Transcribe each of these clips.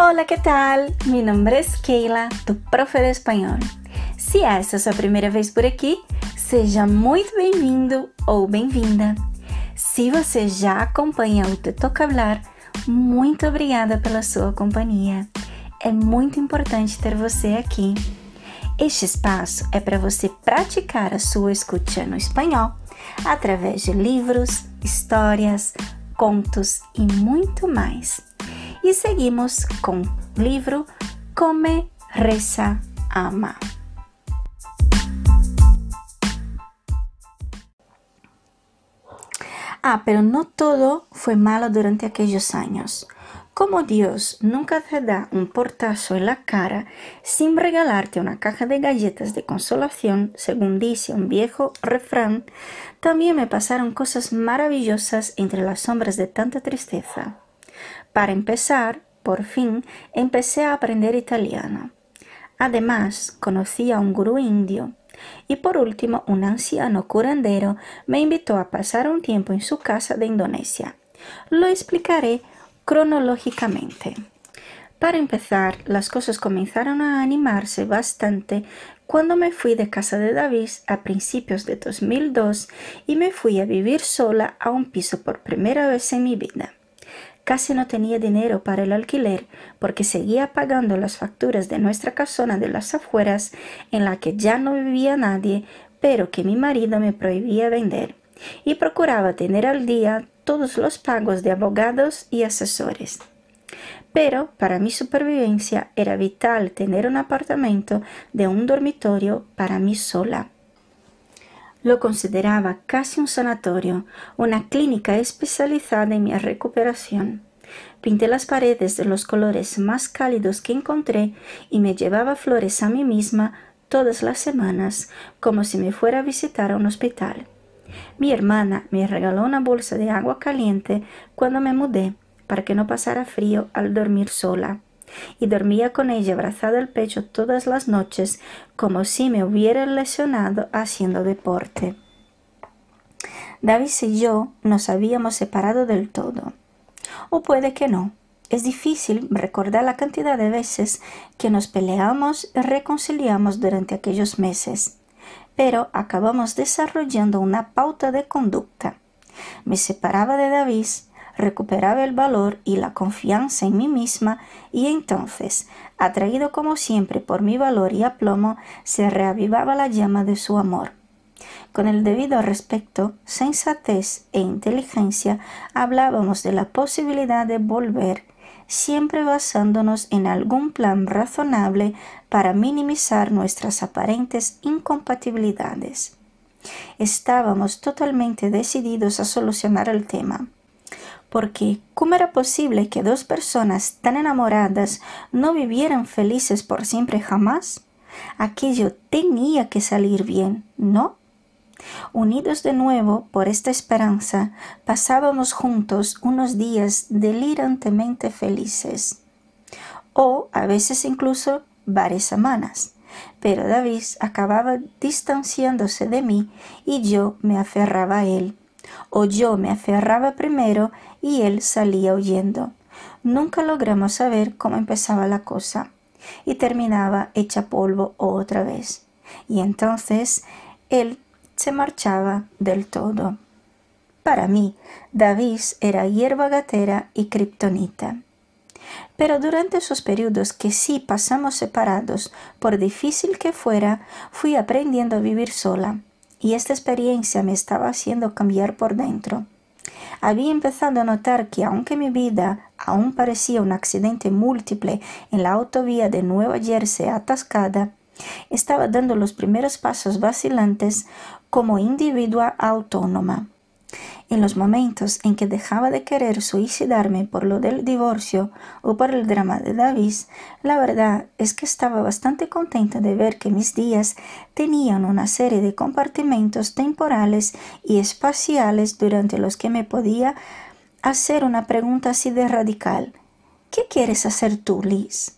Hola, ¿qué tal? Mi nombre es Keila, tu profe de español. Se essa é a sua primeira vez por aqui, seja muito bem-vindo ou bem-vinda. Se você já acompanha o Te Toca Hablar, muito obrigada pela sua companhia. É muito importante ter você aqui. Este espaço é para você praticar a sua escuta no espanhol através de livros, histórias, contos e muito mais. E seguimos com o livro Come, Reza, Ama. Ah, pero no todo fue malo durante aquellos años. Como Dios nunca te da un portazo en la cara sin regalarte una caja de galletas de consolación, según dice un viejo refrán, también me pasaron cosas maravillosas entre las sombras de tanta tristeza. Para empezar, por fin, empecé a aprender italiano. Además, conocí a un gurú indio. Y por último, un anciano curandero me invitó a pasar un tiempo en su casa de Indonesia. Lo explicaré cronológicamente. Para empezar, las cosas comenzaron a animarse bastante cuando me fui de casa de David a principios de 2002 y me fui a vivir sola a un piso por primera vez en mi vida. Casi no tenía dinero para el alquiler porque seguía pagando las facturas de nuestra casona de las afueras en la que ya no vivía nadie, pero que mi marido me prohibía vender, y procuraba tener al día todos los pagos de abogados y asesores. Pero para mi supervivencia era vital tener un apartamento de un dormitorio para mí sola. Lo consideraba casi un sanatorio, una clínica especializada en mi recuperación. Pinté las paredes de los colores más cálidos que encontré y me llevaba flores a mí misma todas las semanas, como si me fuera a visitar a un hospital. Mi hermana me regaló una bolsa de agua caliente cuando me mudé para que no pasara frío al dormir sola y dormía con ella abrazada al pecho todas las noches como si me hubiera lesionado haciendo deporte. David y yo nos habíamos separado del todo. O puede que no. Es difícil recordar la cantidad de veces que nos peleamos y reconciliamos durante aquellos meses, pero acabamos desarrollando una pauta de conducta. Me separaba de David recuperaba el valor y la confianza en mí misma y entonces, atraído como siempre por mi valor y aplomo, se reavivaba la llama de su amor. Con el debido respeto, sensatez e inteligencia hablábamos de la posibilidad de volver, siempre basándonos en algún plan razonable para minimizar nuestras aparentes incompatibilidades. Estábamos totalmente decididos a solucionar el tema porque ¿cómo era posible que dos personas tan enamoradas no vivieran felices por siempre jamás? Aquello tenía que salir bien, ¿no? Unidos de nuevo por esta esperanza, pasábamos juntos unos días delirantemente felices, o a veces incluso varias semanas. Pero David acababa distanciándose de mí y yo me aferraba a él o yo me aferraba primero y él salía huyendo. Nunca logramos saber cómo empezaba la cosa y terminaba hecha polvo otra vez. Y entonces él se marchaba del todo. Para mí, David era hierba gatera y kriptonita. Pero durante esos periodos que sí pasamos separados, por difícil que fuera, fui aprendiendo a vivir sola y esta experiencia me estaba haciendo cambiar por dentro. Había empezado a notar que aunque mi vida aún parecía un accidente múltiple en la autovía de Nueva Jersey atascada, estaba dando los primeros pasos vacilantes como individua autónoma. En los momentos en que dejaba de querer suicidarme por lo del divorcio o por el drama de David, la verdad es que estaba bastante contenta de ver que mis días tenían una serie de compartimentos temporales y espaciales durante los que me podía hacer una pregunta así de radical. ¿Qué quieres hacer tú, Liz?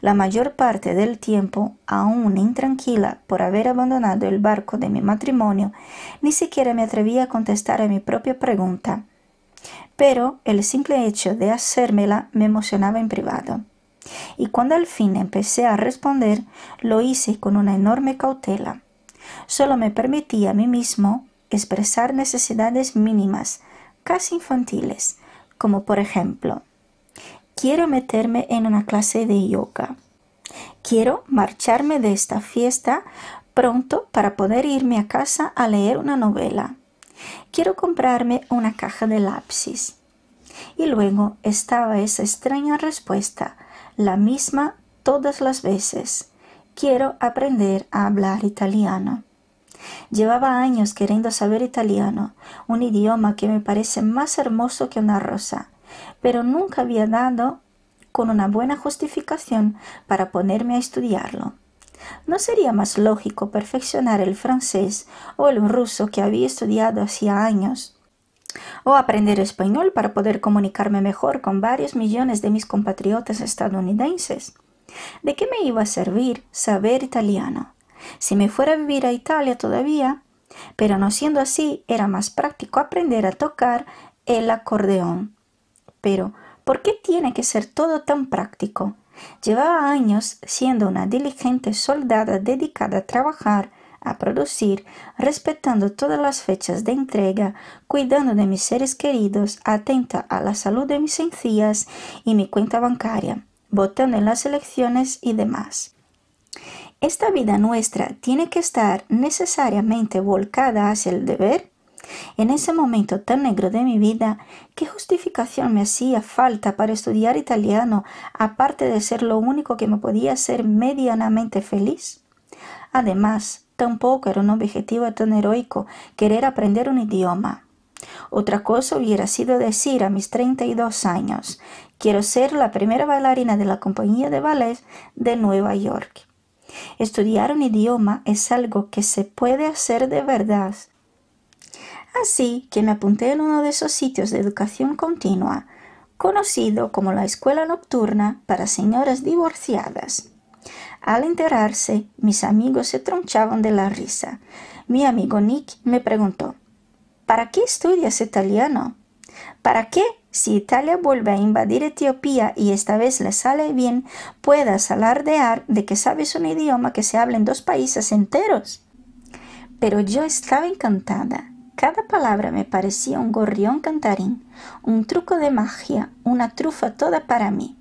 La mayor parte del tiempo, aún intranquila por haber abandonado el barco de mi matrimonio, ni siquiera me atrevía a contestar a mi propia pregunta. Pero el simple hecho de hacérmela me emocionaba en privado. Y cuando al fin empecé a responder, lo hice con una enorme cautela. Solo me permití a mí mismo expresar necesidades mínimas, casi infantiles, como por ejemplo, quiero meterme en una clase de yoga. Quiero marcharme de esta fiesta pronto para poder irme a casa a leer una novela. Quiero comprarme una caja de lápices. Y luego estaba esa extraña respuesta, la misma todas las veces. Quiero aprender a hablar italiano. Llevaba años queriendo saber italiano, un idioma que me parece más hermoso que una rosa, pero nunca había dado con una buena justificación para ponerme a estudiarlo. ¿No sería más lógico perfeccionar el francés o el ruso que había estudiado hacía años? ¿O aprender español para poder comunicarme mejor con varios millones de mis compatriotas estadounidenses? ¿De qué me iba a servir saber italiano? Si me fuera a vivir a Italia todavía, pero no siendo así, era más práctico aprender a tocar el acordeón. Pero, ¿por qué tiene que ser todo tan práctico? Llevaba años siendo una diligente soldada dedicada a trabajar, a producir, respetando todas las fechas de entrega, cuidando de mis seres queridos, atenta a la salud de mis encías y mi cuenta bancaria, votando en las elecciones y demás. ¿Esta vida nuestra tiene que estar necesariamente volcada hacia el deber? En ese momento tan negro de mi vida, ¿qué justificación me hacía falta para estudiar italiano, aparte de ser lo único que me podía hacer medianamente feliz? Además, tampoco era un objetivo tan heroico querer aprender un idioma. Otra cosa hubiera sido decir a mis 32 años, quiero ser la primera bailarina de la compañía de ballet de Nueva York. Estudiar un idioma es algo que se puede hacer de verdad. Así que me apunté en uno de esos sitios de educación continua, conocido como la Escuela Nocturna para Señoras Divorciadas. Al enterarse, mis amigos se tronchaban de la risa. Mi amigo Nick me preguntó, ¿Para qué estudias italiano? ¿Para qué si Italia vuelve a invadir Etiopía y esta vez le sale bien, puedas alardear de que sabes un idioma que se habla en dos países enteros. Pero yo estaba encantada. Cada palabra me parecía un gorrión cantarín, un truco de magia, una trufa toda para mí.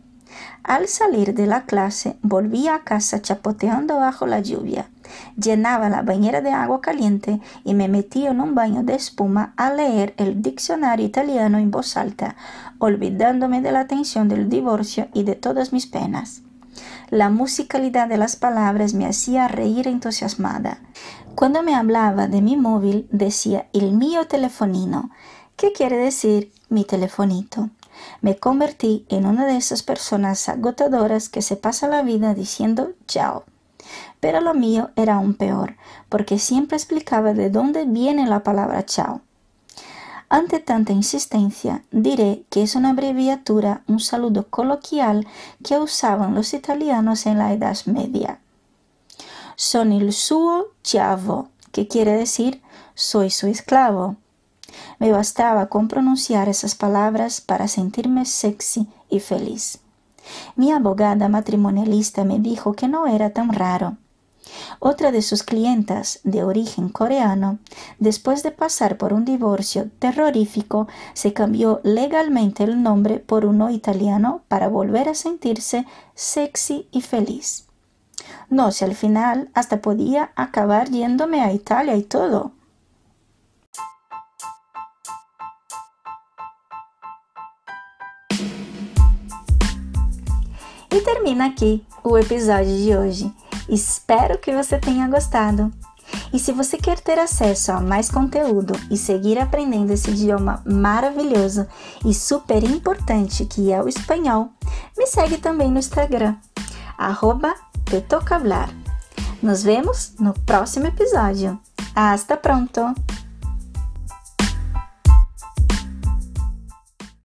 Al salir de la clase volví a casa chapoteando bajo la lluvia. Llenaba la bañera de agua caliente y me metí en un baño de espuma a leer el diccionario italiano en voz alta, olvidándome de la tensión del divorcio y de todas mis penas. La musicalidad de las palabras me hacía reír entusiasmada. Cuando me hablaba de mi móvil decía el mío telefonino, ¿Qué quiere decir mi telefonito. Me convertí en una de esas personas agotadoras que se pasa la vida diciendo chao. Pero lo mío era aún peor, porque siempre explicaba de dónde viene la palabra chao. Ante tanta insistencia, diré que es una abreviatura, un saludo coloquial que usaban los italianos en la Edad Media. Son il suo chavo, que quiere decir soy su esclavo. Me bastaba con pronunciar esas palabras para sentirme sexy y feliz. Mi abogada matrimonialista me dijo que no era tan raro. Otra de sus clientas, de origen coreano, después de pasar por un divorcio terrorífico, se cambió legalmente el nombre por uno italiano para volver a sentirse sexy y feliz. No sé, al final hasta podía acabar yéndome a Italia y todo. E termina aqui o episódio de hoje. Espero que você tenha gostado. E se você quer ter acesso a mais conteúdo e seguir aprendendo esse idioma maravilhoso e super importante que é o espanhol, me segue também no Instagram, Nos vemos no próximo episódio. Hasta pronto!